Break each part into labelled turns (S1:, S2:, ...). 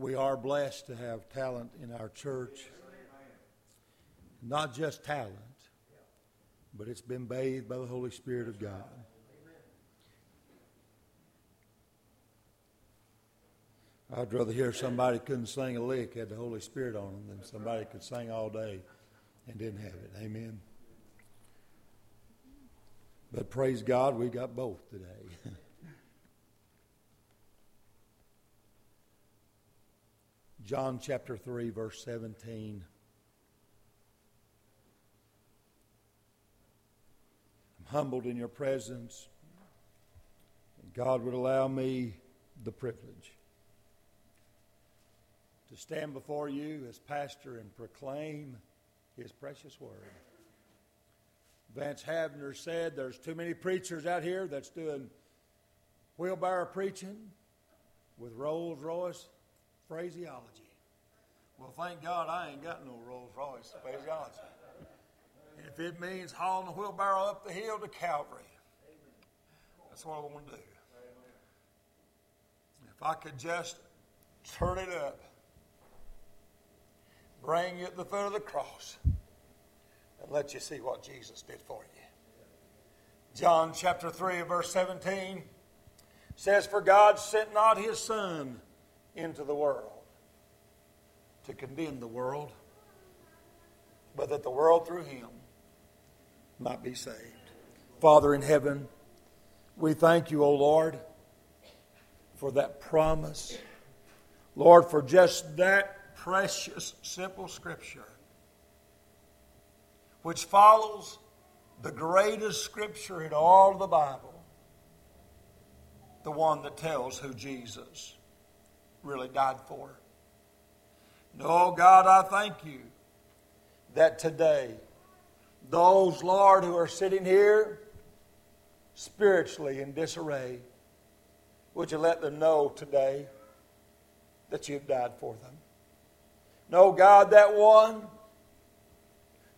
S1: We are blessed to have talent in our church. Not just talent, but it's been bathed by the Holy Spirit of God. I'd rather hear somebody couldn't sing a lick, had the Holy Spirit on them, than somebody could sing all day and didn't have it. Amen. But praise God, we got both today. John chapter 3, verse 17. I'm humbled in your presence. God would allow me the privilege to stand before you as pastor and proclaim his precious word. Vance Havner said there's too many preachers out here that's doing wheelbarrow preaching with Rolls Royce phraseology. Well, thank God I ain't got no Rolls Royce phraseology. If it means hauling the wheelbarrow up the hill to Calvary, that's what I want to do. If I could just turn it up, bring you at the foot of the cross, and let you see what Jesus did for you. John chapter 3, verse 17 says, For God sent not his Son into the world to condemn the world, but that the world through him might be saved. Father in heaven, we thank you, O Lord, for that promise. Lord, for just that precious, simple scripture, which follows the greatest scripture in all the Bible, the one that tells who Jesus really died for. No, God, I thank you that today, those, Lord, who are sitting here spiritually in disarray, would you let them know today that you've died for them? No, God, that one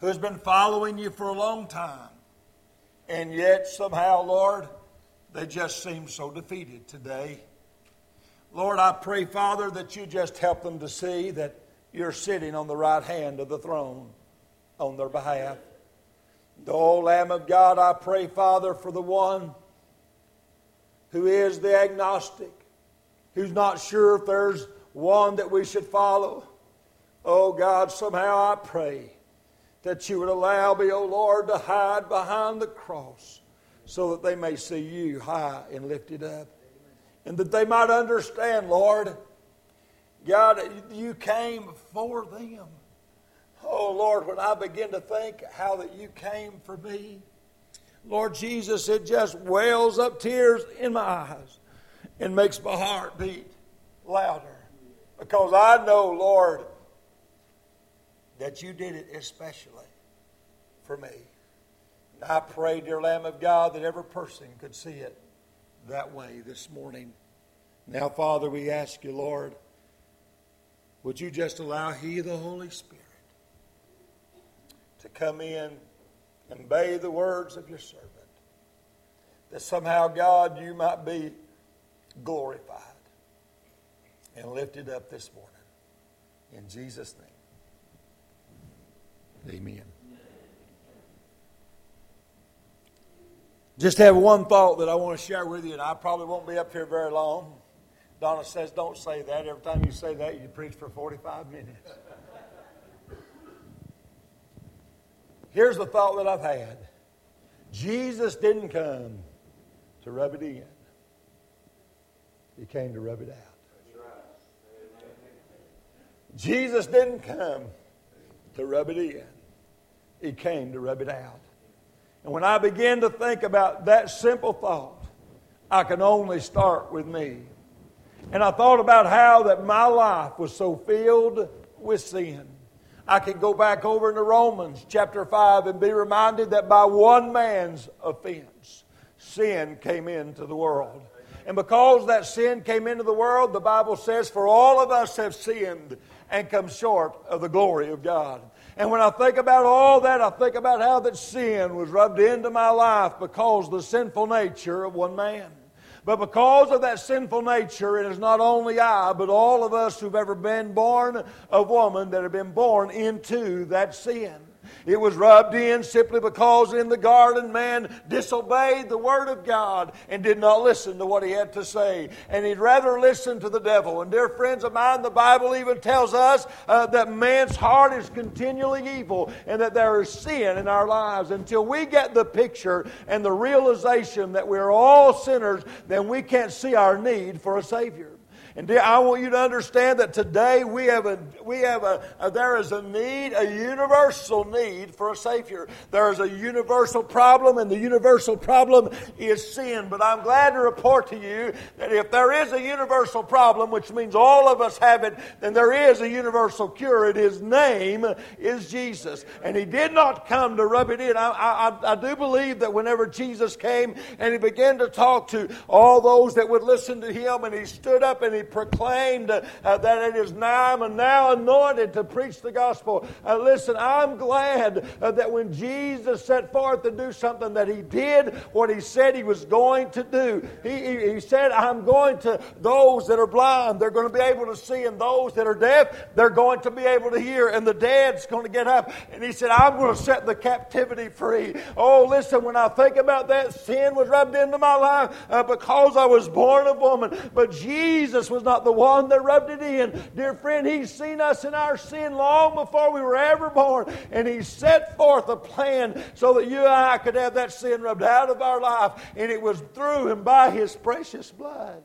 S1: who has been following you for a long time, and yet somehow, Lord, they just seem so defeated today. Lord, I pray, Father, that you just help them to see that you're sitting on the right hand of the throne on their behalf. The old Lamb of God, I pray, Father, for the one who is the agnostic, who's not sure if there's one that we should follow. Oh God, somehow I pray that you would allow me, oh Lord, to hide behind the cross so that they may see you high and lifted up and that they might understand, Lord, God, you came for them. Oh, Lord, when I begin to think how that you came for me, Lord Jesus, it just wells up tears in my eyes and makes my heart beat louder. Because I know, Lord, that you did it especially for me. And I pray, dear Lamb of God, that every person could see it that way this morning. Now, Father, we ask you, Lord, would you just allow He, the Holy Spirit, to come in and obey the words of your servant? That somehow, God, you might be glorified and lifted up this morning. In Jesus' name. Amen. Just have one thought that I want to share with you, and I probably won't be up here very long. Donna says, Don't say that. Every time you say that, you preach for 45 minutes. Here's the thought that I've had Jesus didn't come to rub it in, He came to rub it out. Jesus didn't come to rub it in, He came to rub it out. And when I begin to think about that simple thought, I can only start with me. And I thought about how that my life was so filled with sin. I could go back over into Romans chapter 5 and be reminded that by one man's offense, sin came into the world. And because that sin came into the world, the Bible says, For all of us have sinned and come short of the glory of God. And when I think about all that, I think about how that sin was rubbed into my life because of the sinful nature of one man. But because of that sinful nature, it is not only I, but all of us who've ever been born of woman that have been born into that sin. It was rubbed in simply because in the garden man disobeyed the word of God and did not listen to what he had to say. And he'd rather listen to the devil. And dear friends of mine, the Bible even tells us uh, that man's heart is continually evil and that there is sin in our lives. Until we get the picture and the realization that we're all sinners, then we can't see our need for a Savior. And dear, I want you to understand that today we have a, we have a, a, there is a need, a universal need for a Savior. There is a universal problem, and the universal problem is sin. But I'm glad to report to you that if there is a universal problem, which means all of us have it, then there is a universal cure. And His name is Jesus. And He did not come to rub it in. I, I, I do believe that whenever Jesus came and He began to talk to all those that would listen to Him, and He stood up and He proclaimed uh, that it is now, I'm now anointed to preach the gospel. Uh, listen, I'm glad uh, that when Jesus set forth to do something, that he did what he said he was going to do. He, he, he said, I'm going to, those that are blind, they're going to be able to see, and those that are deaf, they're going to be able to hear, and the dead's going to get up. And he said, I'm going to set the captivity free. Oh, listen, when I think about that, sin was rubbed into my life uh, because I was born of woman. But Jesus was not the one that rubbed it in. Dear friend, He's seen us in our sin long before we were ever born, and He set forth a plan so that you and I could have that sin rubbed out of our life, and it was through and by His precious blood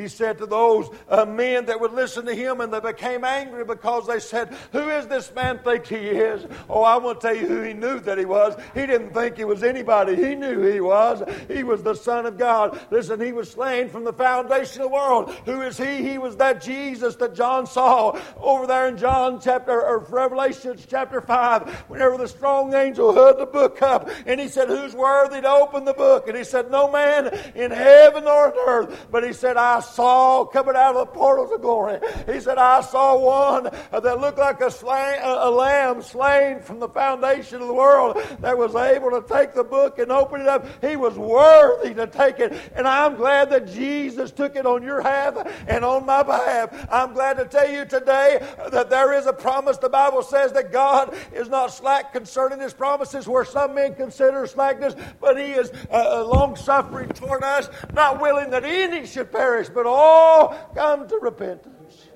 S1: he said to those uh, men that would listen to him, and they became angry because they said, Who is this man think he is? Oh, I want to tell you who he knew that he was. He didn't think he was anybody. He knew he was. He was the Son of God. Listen, he was slain from the foundation of the world. Who is he? He was that Jesus that John saw over there in John chapter, or Revelation chapter 5, whenever the strong angel held the book up, and he said, Who's worthy to open the book? And he said, No man in heaven or on earth. But he said, I saw coming out of the portals of glory. He said, I saw one that looked like a, slain, a lamb slain from the foundation of the world that was able to take the book and open it up. He was worthy to take it. And I'm glad that Jesus took it on your behalf and on my behalf. I'm glad to tell you today that there is a promise. The Bible says that God is not slack concerning his promises, where some men consider slackness, but he is uh, long suffering toward us, not willing that any should perish, but all come to repentance.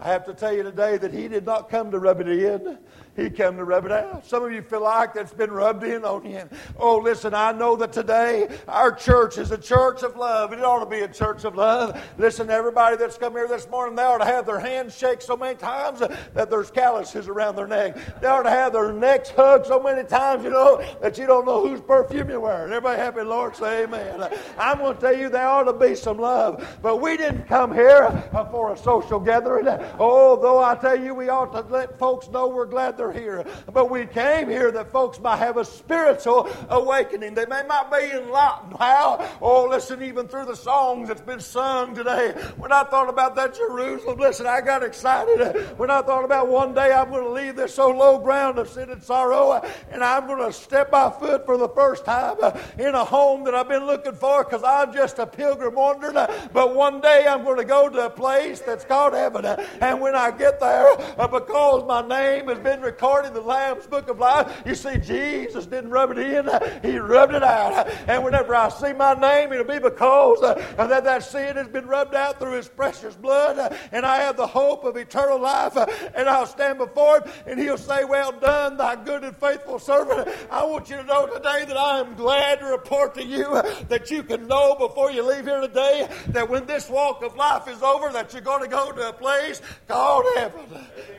S1: I have to tell you today that He did not come to rub it in. He came to rub it out. Some of you feel like that's been rubbed in on you. Oh, listen, I know that today our church is a church of love. It ought to be a church of love. Listen, everybody that's come here this morning, they ought to have their hands shake so many times that there's calluses around their neck. They ought to have their necks hugged so many times, you know, that you don't know whose perfume you're wearing. Everybody happy, Lord? Say amen. I'm going to tell you there ought to be some love. But we didn't come here for a social gathering. Oh, though I tell you, we ought to let folks know we're glad they're here. But we came here that folks might have a spiritual awakening. They may not be enlightened. How? Oh, listen, even through the songs that's been sung today. When I thought about that Jerusalem, listen, I got excited. When I thought about one day I'm going to leave this so low ground of sin and sorrow, and I'm going to step my foot for the first time in a home that I've been looking for because I'm just a pilgrim wandering. But one day I'm going to go to a place that's called heaven. And when I get there, uh, because my name has been recorded, recorded in the Lamb's Book of Life. You see, Jesus didn't rub it in, He rubbed it out. And whenever I see my name, it'll be because uh, that that sin has been rubbed out through His precious blood. And I have the hope of eternal life. And I'll stand before Him, and He'll say, Well done, thy good and faithful servant. I want you to know today that I am glad to report to you that you can know before you leave here today that when this walk of life is over, that you're going to go to a place called heaven.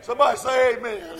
S1: Somebody say amen.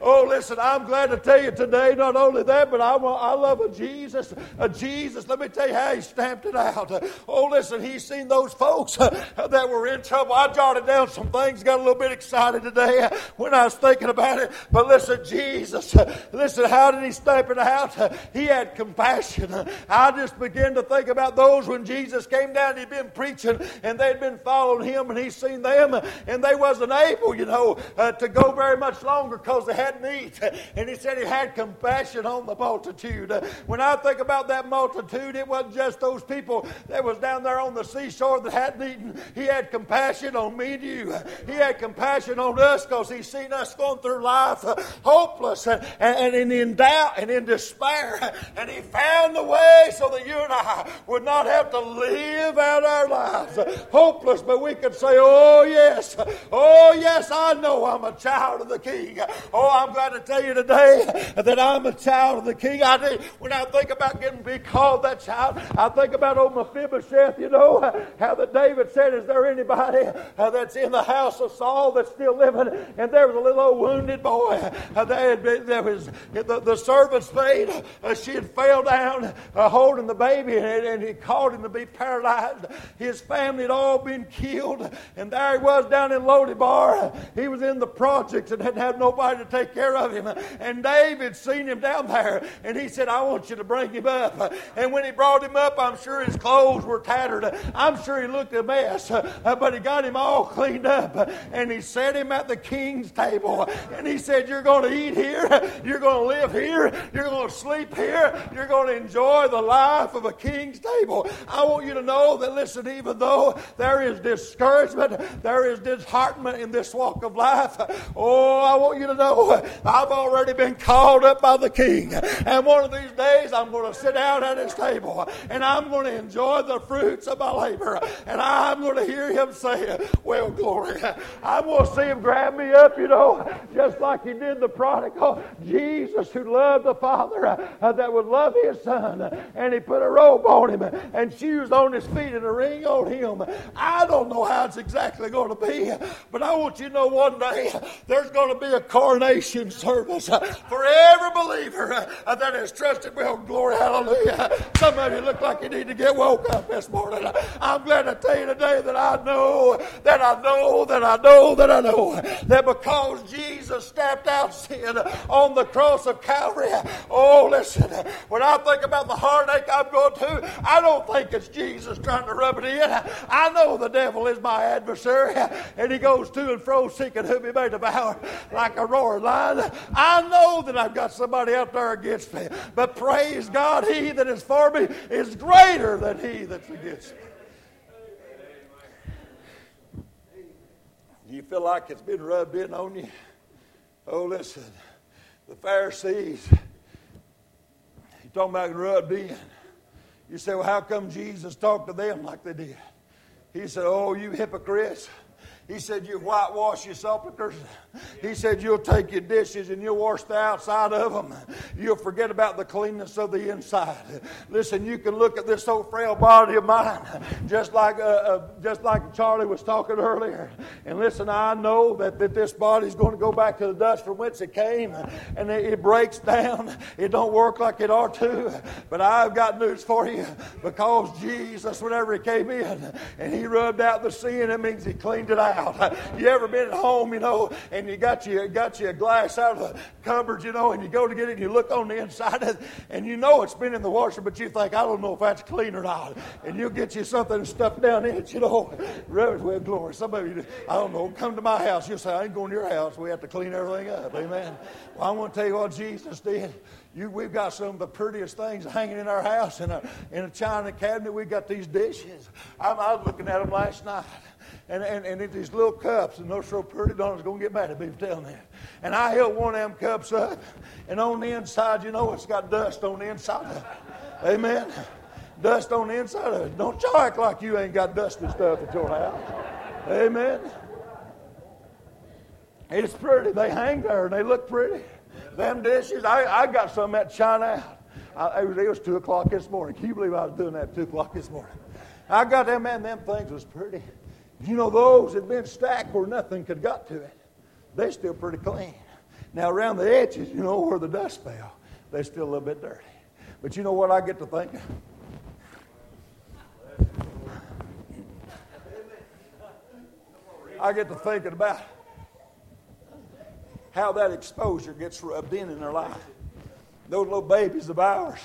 S1: Oh, listen, I'm glad to tell you today, not only that, but I, want, I love a Jesus. A Jesus, let me tell you how he stamped it out. Oh, listen, he's seen those folks uh, that were in trouble. I jotted down some things, got a little bit excited today uh, when I was thinking about it. But listen, Jesus, uh, listen, how did he stamp it out? He had compassion. I just began to think about those when Jesus came down, he'd been preaching, and they'd been following him, and he's seen them, and they wasn't able, you know, uh, to go very much longer because they had meat. And he said he had compassion on the multitude. When I think about that multitude, it wasn't just those people that was down there on the seashore that hadn't eaten. He had compassion on me and you. He had compassion on us because he's seen us going through life hopeless and, and, and in doubt and in despair. And he found the way so that you and I would not have to live out our lives hopeless, but we could say, Oh, yes, oh, yes, I know I'm a child of the King. Oh, I'm glad to tell you today that I'm a child of the King. I do. When I think about getting be called that child, I think about old Mephibosheth, you know, how that David said, Is there anybody that's in the house of Saul that's still living? And there was a little old wounded boy. There, had been, there was the, the servant's maid. Uh, she had fell down uh, holding the baby, and, and he caused him to be paralyzed. His family had all been killed, and there he was down in Lo-debar. He was in the projects and hadn't had nobody to take care of him. And David seen him down there, and he said, I want you to bring him up. And when he brought him up, I'm sure his clothes were tattered. I'm sure he looked a mess, but he got him all cleaned up. And he set him at the king's table. And he said, You're going to eat here, you're going to live here, you're going to sleep here, you're going to enjoy the life of a king's table. I want you to know that, listen, even though there is discouragement, there is disheartenment in this walk of life, oh, I want you to know I've already been called up by the king. And one of these days, I'm going to sit down at his table and I'm going to enjoy the fruits of my labor. And I'm going to hear him say, Well, glory. I'm going to see him grab me up, you know, just like he did the prodigal. Jesus, who loved the Father, uh, that would love his Son. And he put a robe on him and shoes on his feet and a ring on him. I don't know how it's exactly going to be, but I want you to know one day there's going to be a coronation service uh, for every believer uh, uh, that has trusted. Well, oh, glory, hallelujah. Some of you look like you need to get woke up this morning. I'm glad to tell you today that I know, that I know, that I know, that I know that because Jesus stepped out sin on the cross of Calvary, oh, listen, when I think about the heartache I'm going through, I don't think it's Jesus trying to rub it in. I know the devil is my adversary, and he goes to and fro seeking whom he may devour like a roaring lion. I know that I've got somebody out there against me, but praise God, he that is for me is greater than he that's against me. You feel like it's been rubbed in on you? Oh, listen, the Pharisees, you talking about rubbed in. You say, well, how come Jesus talked to them like they did? He said, oh, you hypocrites. He said, You whitewash your sepulchres. He said, You'll take your dishes and you'll wash the outside of them. You'll forget about the cleanness of the inside. Listen, you can look at this old frail body of mine, just like, uh, uh, just like Charlie was talking earlier. And listen, I know that, that this body's going to go back to the dust from whence it came, and it, it breaks down. It don't work like it ought to. But I've got news for you because Jesus, whenever He came in and He rubbed out the sin, it means He cleaned it out out. You ever been at home, you know, and you got you got you a glass out of the cupboard, you know, and you go to get it and you look on the inside it, and you know it's been in the washer, but you think, I don't know if that's clean or not. And you'll get you something stuffed down in it, you know. Well, glory. Some of you, I don't know, come to my house. You'll say, I ain't going to your house. We have to clean everything up. Amen. Well, I want to tell you what Jesus did. You, we've got some of the prettiest things hanging in our house in a, in a china cabinet. We've got these dishes. I, I was looking at them last night and, and, and in these little cups, and they're so pretty, Donna's going to get mad at me for telling that. And I held one of them cups up, and on the inside, you know, it's got dust on the inside of it. Amen. Dust on the inside of it. Don't y'all act like you ain't got dusty stuff at your house. Amen. It's pretty. They hang there and they look pretty. Them dishes, I, I got some that shine out. I, it, was, it was 2 o'clock this morning. Can you believe I was doing that at 2 o'clock this morning? I got them, man, them things was pretty. You know, those had been stacked where nothing could got to it. They're still pretty clean. Now, around the edges, you know, where the dust fell, they're still a little bit dirty. But you know what I get to thinking? I get to thinking about how that exposure gets rubbed in in their life. Those little babies of ours,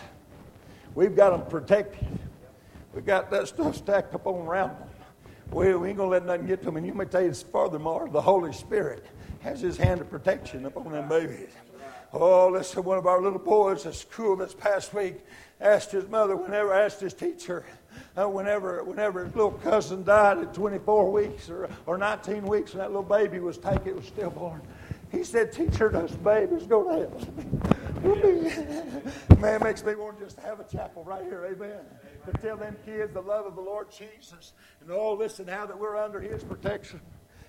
S1: we've got them protected. We've got that stuff stacked up on around them. Well, we ain't going to let nothing get to them. And you may tell you furthermore, the Holy Spirit, has his hand of protection upon them babies. Oh, listen, one of our little boys at school this past week asked his mother, whenever asked his teacher, uh, whenever, whenever his little cousin died at 24 weeks or, or 19 weeks and that little baby was taken, it was stillborn. He said, Teacher, those babies go to hell. Man, makes me want to just have a chapel right here. Amen. To tell them kids the love of the Lord Jesus. And oh, listen, how that we're under his protection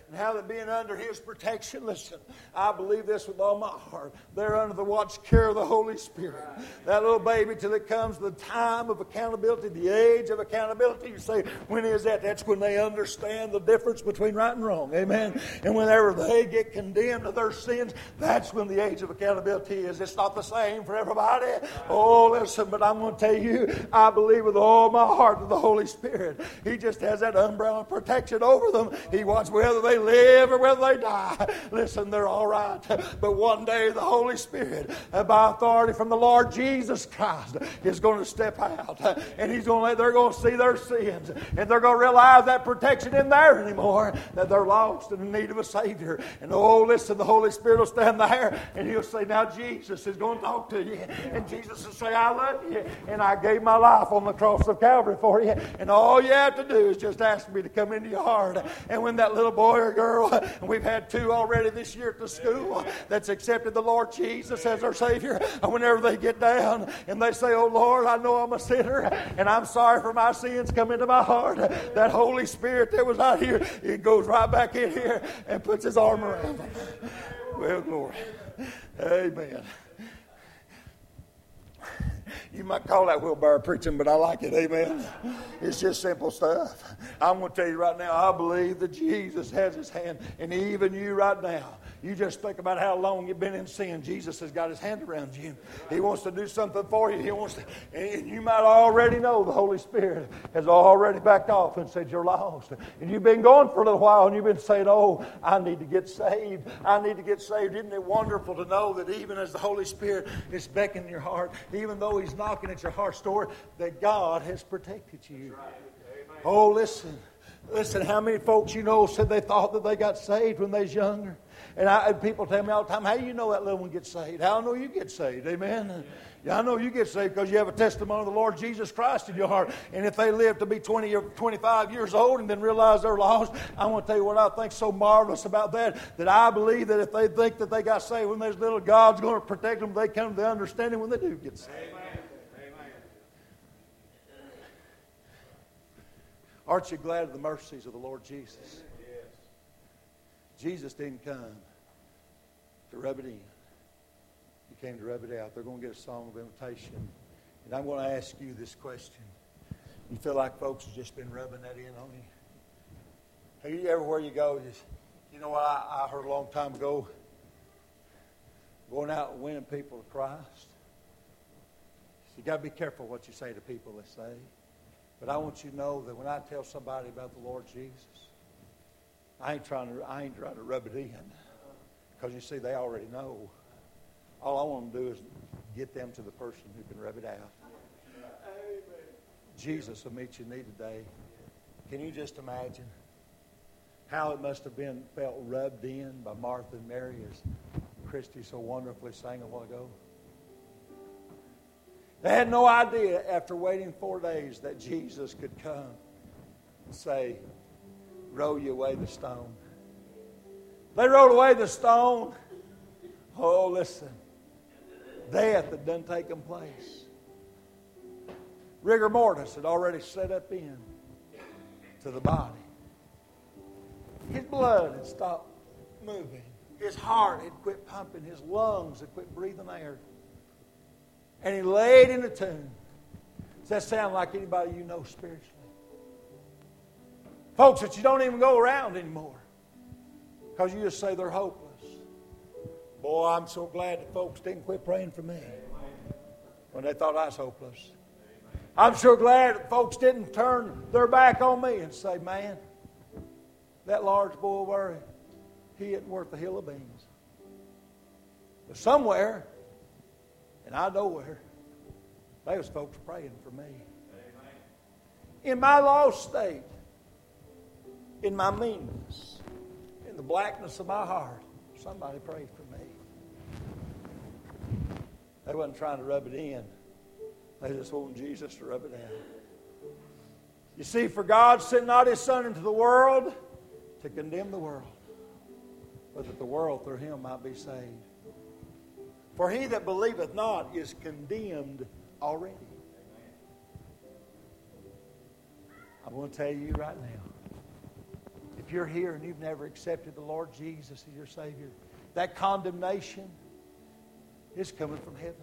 S1: and how that being under His protection, listen, I believe this with all my heart. They're under the watch care of the Holy Spirit. That little baby till it comes the time of accountability, the age of accountability. You say, when is that? That's when they understand the difference between right and wrong. Amen. And whenever they get condemned of their sins, that's when the age of accountability is. It's not the same for everybody. Oh, listen, but I'm going to tell you, I believe with all my heart that the Holy Spirit, He just has that umbrella protection over them. He wants whether they live or whether they die. Listen, they're all right. But one day the Holy Spirit, by authority from the Lord Jesus Christ, is going to step out. And he's going to, they're going to see their sins. And they're going to realize that protection isn't there anymore, that they're lost and in need of a Savior. And oh, listen, the Holy Spirit will stand there and he'll say, Now Jesus is going to talk to you. And Jesus will say, I love you. And I gave my life on the cross of Calvary for you. And all you have to do is just ask me to come into your heart. And when that little boy girl, and we've had two already this year at the school that's accepted the Lord Jesus as their Savior. And whenever they get down and they say, Oh Lord, I know I'm a sinner and I'm sorry for my sins come into my heart, that Holy Spirit that was out here, it goes right back in here and puts his arm around them. Well, glory. Amen. You might call that wheelbarrow preaching, but I like it. Amen. It's just simple stuff. I'm going to tell you right now, I believe that Jesus has his hand, and even you right now, you just think about how long you've been in sin. Jesus has got his hand around you. He wants to do something for you. He wants to, and you might already know the Holy Spirit has already backed off and said you're lost. And you've been going for a little while and you've been saying, Oh, I need to get saved. I need to get saved. Isn't it wonderful to know that even as the Holy Spirit is beckoning your heart, even though He's knocking at your heart's door, that God has protected you. Oh, listen. Listen, how many folks you know said they thought that they got saved when they was younger? And, I, and people tell me all the time, how do you know that little one gets saved? How I know you get saved? Amen. Yeah, I know you get saved because you have a testimony of the Lord Jesus Christ in your heart. And if they live to be 20 or 25 years old and then realize they're lost, I want to tell you what I think so marvelous about that. That I believe that if they think that they got saved when they're little, God's going to protect them. They come to the understanding when they do get saved. Amen. Aren't you glad of the mercies of the Lord Jesus? Yes. Jesus didn't come to rub it in. He came to rub it out. They're going to get a song of invitation. And I'm going to ask you this question. You feel like folks have just been rubbing that in on you? Have you everywhere you go, just, you know what I, I heard a long time ago? Going out and winning people to Christ. you got to be careful what you say to people that say. But I want you to know that when I tell somebody about the Lord Jesus, I ain't trying to, I ain't trying to rub it in. Because you see, they already know. All I want to do is get them to the person who can rub it out. Jesus will meet your need today. Can you just imagine how it must have been felt rubbed in by Martha and Mary as Christy so wonderfully sang a while ago? They had no idea after waiting four days that Jesus could come and say, roll you away the stone. They rolled away the stone. Oh, listen. Death had done taken place. Rigor mortis had already set up in to the body. His blood had stopped moving. His heart had quit pumping. His lungs had quit breathing air. And he laid in the tomb. Does that sound like anybody you know spiritually? Folks that you don't even go around anymore because you just say they're hopeless. Boy, I'm so glad that folks didn't quit praying for me when they thought I was hopeless. I'm sure glad that folks didn't turn their back on me and say, man, that large boy worry, he isn't worth a hill of beans. But somewhere, and I know where, there was folks praying for me. In my lost state, in my meanness, in the blackness of my heart, Somebody prayed for me. They wasn't trying to rub it in. They just wanted Jesus to rub it out. You see, for God sent not his Son into the world to condemn the world, but that the world through him might be saved. For he that believeth not is condemned already. I want to tell you right now. If you're here and you've never accepted the Lord Jesus as your Savior, that condemnation is coming from heaven.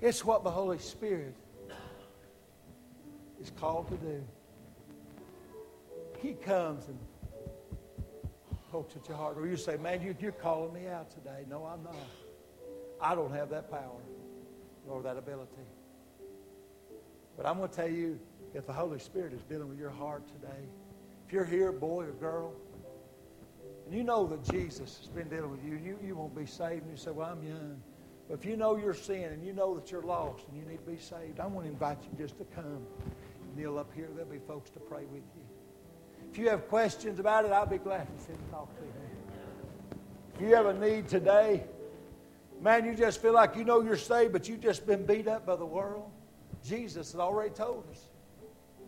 S1: It's what the Holy Spirit is called to do. He comes and pokes at your heart. Or you say, man, you, you're calling me out today. No, I'm not. I don't have that power nor that ability. But I'm going to tell you, if the Holy Spirit is dealing with your heart today, if you're here, boy or girl, and you know that Jesus has been dealing with you, you, you won't be saved, and you say, well, I'm young. But if you know your sin and you know that you're lost and you need to be saved, I want to invite you just to come. Kneel up here. There'll be folks to pray with you. If you have questions about it, I'll be glad to sit and talk to you. If you have a need today, man, you just feel like you know you're saved, but you've just been beat up by the world. Jesus has already told us.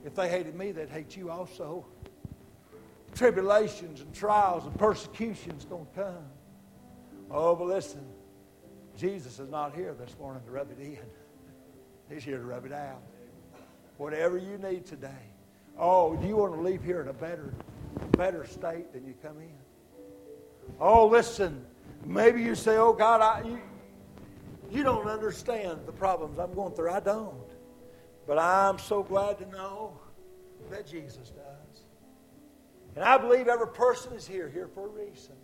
S1: If they hated me, they'd hate you also. Tribulations and trials and persecutions to come. Oh, but listen, Jesus is not here this morning to rub it in. He's here to rub it out. Whatever you need today. Oh, do you want to leave here in a better, better state than you come in? Oh, listen. Maybe you say, "Oh God, I, you, you don't understand the problems I'm going through." I don't. But I'm so glad to know that Jesus does. And I believe every person is here, here for a reason.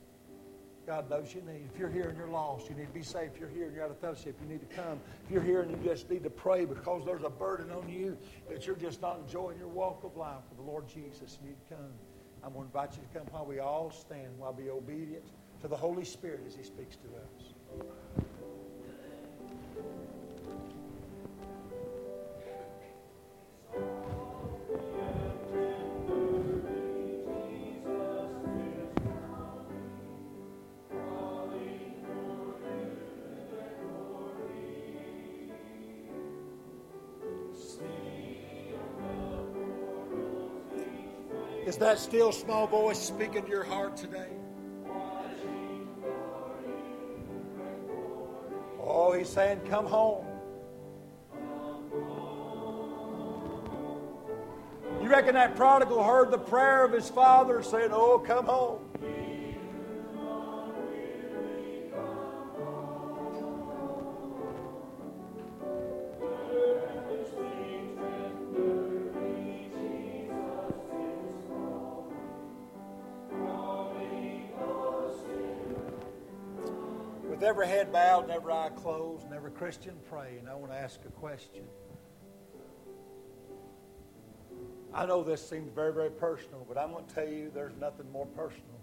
S1: God knows you need. If you're here and you're lost, you need to be saved. If you're here and you're out of fellowship, you need to come. If you're here and you just need to pray because there's a burden on you that you're just not enjoying your walk of life with the Lord Jesus, you need to come. I'm going to invite you to come while we all stand, while we be obedient to the Holy Spirit as He speaks to us. Is that still small voice speaking to your heart today? Saying, Come home. You reckon that prodigal heard the prayer of his father saying, Oh, come home? Eye closed and every Christian praying, I want to ask a question. I know this seems very, very personal, but I'm going to tell you there's nothing more personal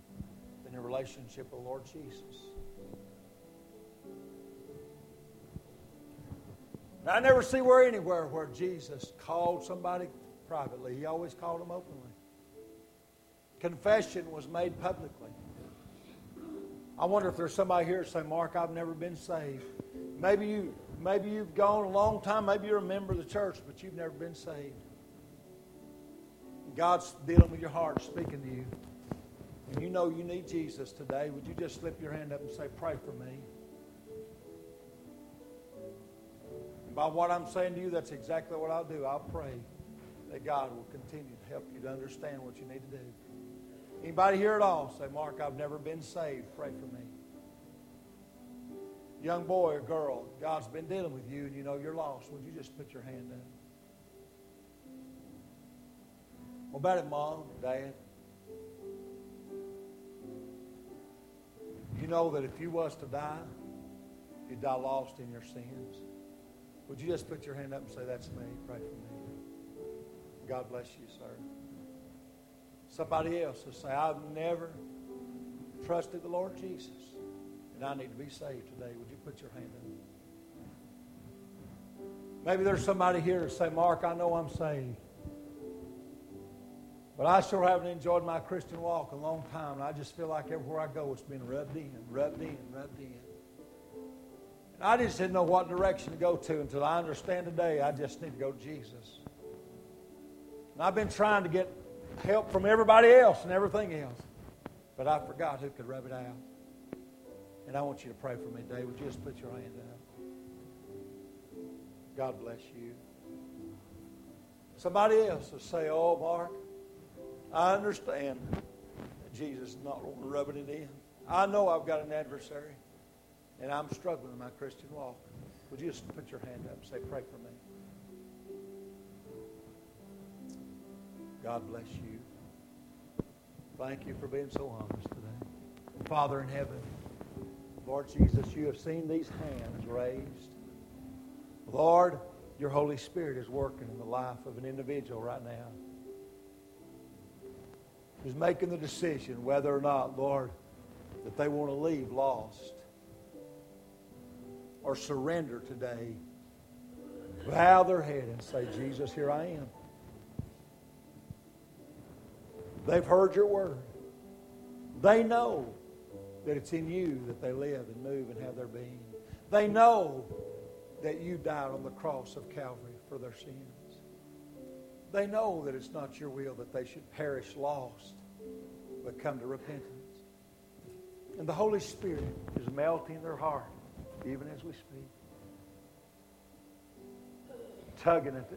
S1: than your relationship with Lord Jesus. And I never see where anywhere where Jesus called somebody privately. He always called them openly. Confession was made publicly. I wonder if there's somebody here that say, Mark, I've never been saved. Maybe you maybe you've gone a long time, maybe you're a member of the church, but you've never been saved. God's dealing with your heart, speaking to you. And you know you need Jesus today. Would you just slip your hand up and say, Pray for me? And by what I'm saying to you, that's exactly what I'll do. I'll pray that God will continue to help you to understand what you need to do. Anybody here at all say, Mark, I've never been saved. Pray for me. Young boy or girl, God's been dealing with you and you know you're lost. Would you just put your hand up? What about it, Mom, Dad? You know that if you was to die, you'd die lost in your sins. Would you just put your hand up and say, That's me? Pray for me. God bless you, sir. Somebody else will say, I've never trusted the Lord Jesus, and I need to be saved today. Would you put your hand up? Maybe there's somebody here to say, Mark, I know I'm saved. But I sure haven't enjoyed my Christian walk a long time. And I just feel like everywhere I go, it's been rubbed in, rubbed in, rubbed in. And I just didn't know what direction to go to until I understand today I just need to go to Jesus. And I've been trying to get help from everybody else and everything else. But I forgot who could rub it out. And I want you to pray for me today. Would you just put your hand up? God bless you. Somebody else will say, Oh, Mark, I understand that Jesus is not rubbing it in. I know I've got an adversary, and I'm struggling in my Christian walk. Would you just put your hand up and say, Pray for me? God bless you. Thank you for being so honest today. Father in heaven, Lord Jesus, you have seen these hands raised. Lord, your Holy Spirit is working in the life of an individual right now who's making the decision whether or not, Lord, that they want to leave lost or surrender today. Bow their head and say, Jesus, here I am. They've heard your word. They know that it's in you that they live and move and have their being. They know that you died on the cross of Calvary for their sins. They know that it's not your will that they should perish lost, but come to repentance. And the Holy Spirit is melting their heart, even as we speak. Tugging at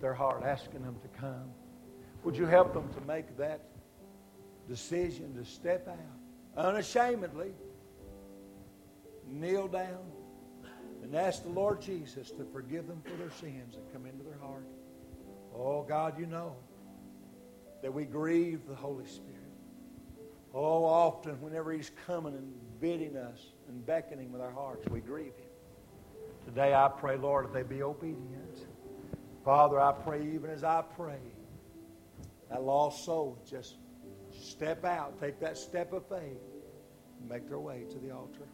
S1: their heart, asking them to come. Would you help them to make that decision to step out unashamedly, kneel down, and ask the Lord Jesus to forgive them for their sins and come into their heart. Oh, God, you know that we grieve the Holy Spirit. Oh, often, whenever He's coming and bidding us and beckoning with our hearts, we grieve Him. Today, I pray, Lord, that they be obedient. Father, I pray, even as I pray, that lost soul just step out, take that step of faith, make their way to the altar.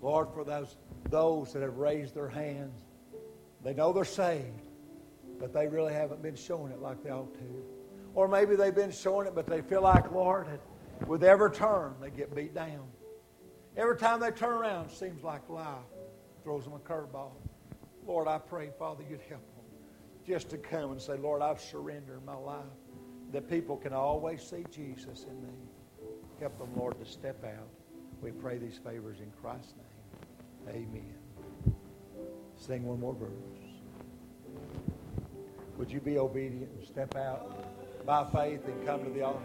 S1: Lord, for those, those that have raised their hands, they know they're saved, but they really haven't been showing it like they ought to. Or maybe they've been showing it, but they feel like, Lord, with every turn, they get beat down. Every time they turn around, it seems like life throws them a curveball. Lord, I pray, Father, you'd help them just to come and say, Lord, I've surrendered my life. That people can always see Jesus in me. Help them, Lord, to step out. We pray these favors in Christ's name. Amen. Sing one more verse. Would you be obedient and step out by faith and come to the altar?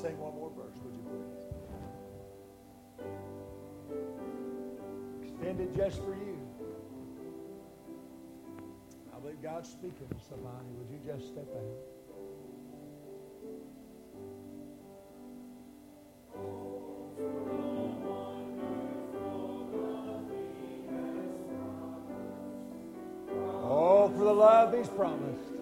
S1: Sing one more verse, would you please? Extended just for you. I believe God's speaking to somebody. Would you just step out? Oh, for the love He's promised.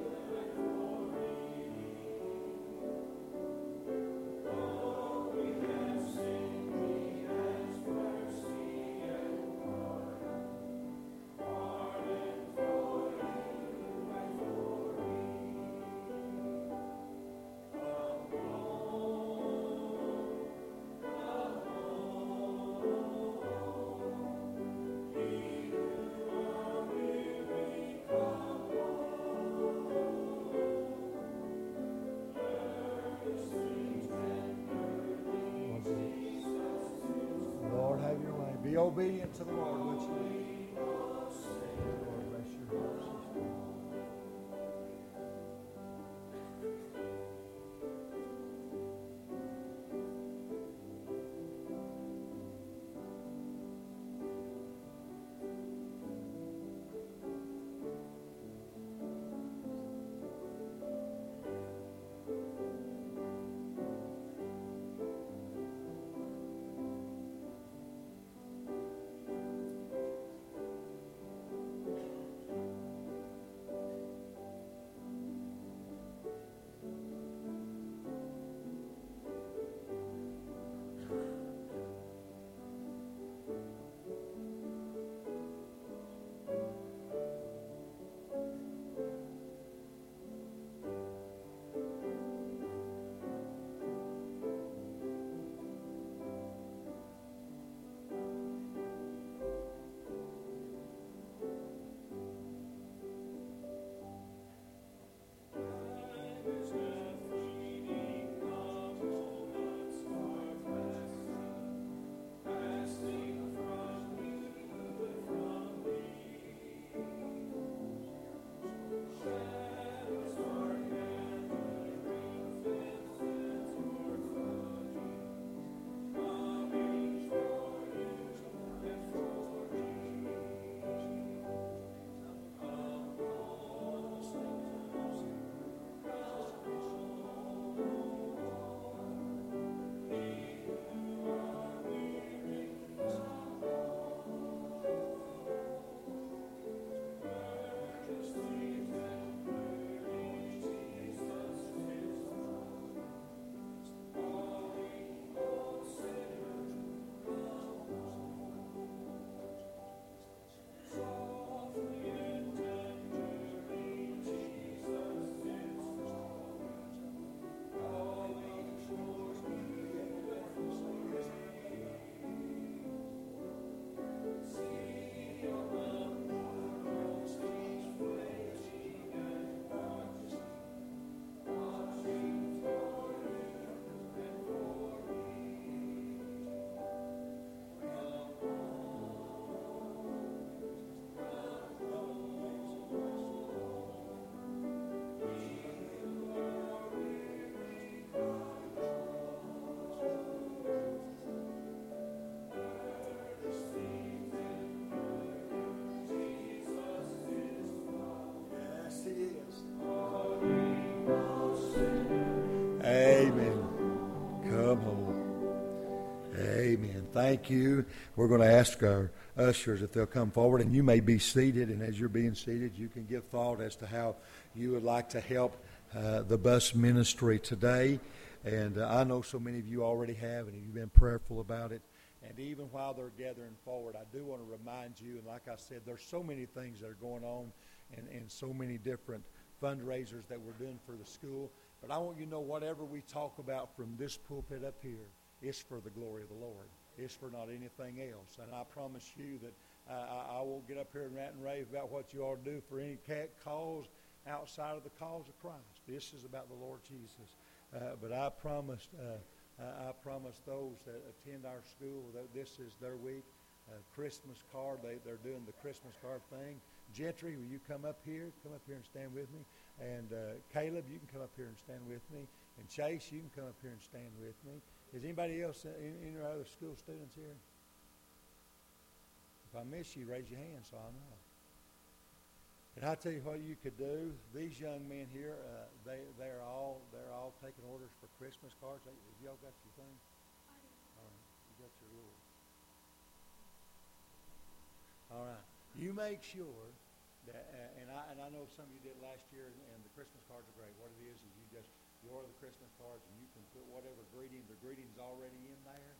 S1: Obedient Thank you. We're going to ask our ushers if they'll come forward, and you may be seated. And as you're being seated, you can give thought as to how you would like to help uh, the bus ministry today. And uh, I know so many of you already have, and you've been prayerful about it. And even while they're gathering forward, I do want to remind you, and like I said, there's so many things that are going on and, and so many different fundraisers that we're doing for the school. But I want you to know whatever we talk about from this pulpit up here is for the glory of the Lord. It's for not anything else. And I promise you that I, I won't get up here and rant and rave about what you ought to do for any cat cause outside of the cause of Christ. This is about the Lord Jesus. Uh, but I promised, uh, I promised those that attend our school that this is their week. Uh, Christmas card. They, they're doing the Christmas card thing. Gentry, will you come up here? Come up here and stand with me. And uh, Caleb, you can come up here and stand with me. And Chase, you can come up here and stand with me. Is anybody else, any other school students here? If I miss you, raise your hand so I know. And I tell you what you could do. These young men here, uh, they they're all they're all taking orders for Christmas cards. Have y'all got your thing? All right, you got your little. All right, you make sure that, uh, and I and I know some of you did last year, and, and the Christmas cards are great. What it is is you just you order the Christmas cards and you can put whatever greeting, the greeting's already in there.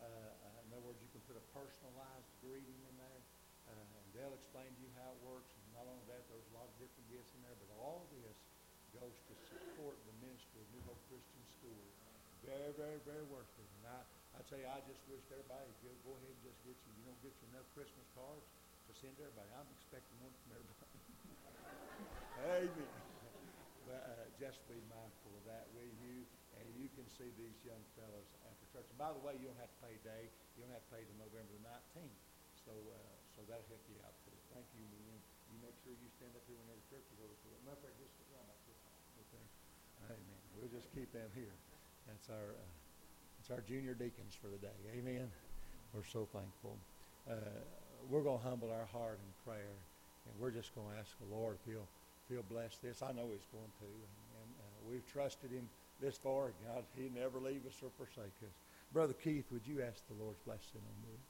S1: Uh, uh, in other words, you can put a personalized greeting in there. Uh, and they'll explain to you how it works. And not only that, there's a lot of different gifts in there, but all this goes to support the ministry of New Hope Christian School. Very, very, very worth it. And I, I tell you, I just wish everybody, you go ahead and just get you, you don't get you enough Christmas cards to send everybody. I'm expecting one from everybody. Amen. Uh, just be mindful of that, will you? And you can see these young fellows after church. by the way, you don't have to pay day. You don't have to pay till November the 19th. So, uh, so that'll help you out too. Thank you, William. You make sure you stand up here whenever church is over. Matter of fact, just this time, okay? Amen. We'll just keep them here. That's our, uh, that's our junior deacons for the day. Amen. We're so thankful. Uh, we're going to humble our heart in prayer, and we're just going to ask the Lord if He'll, he'll bless this. I know He's going to, and, uh, we've trusted Him this far. God, He never leave us or forsake us. Brother Keith, would you ask the Lord's blessing on this?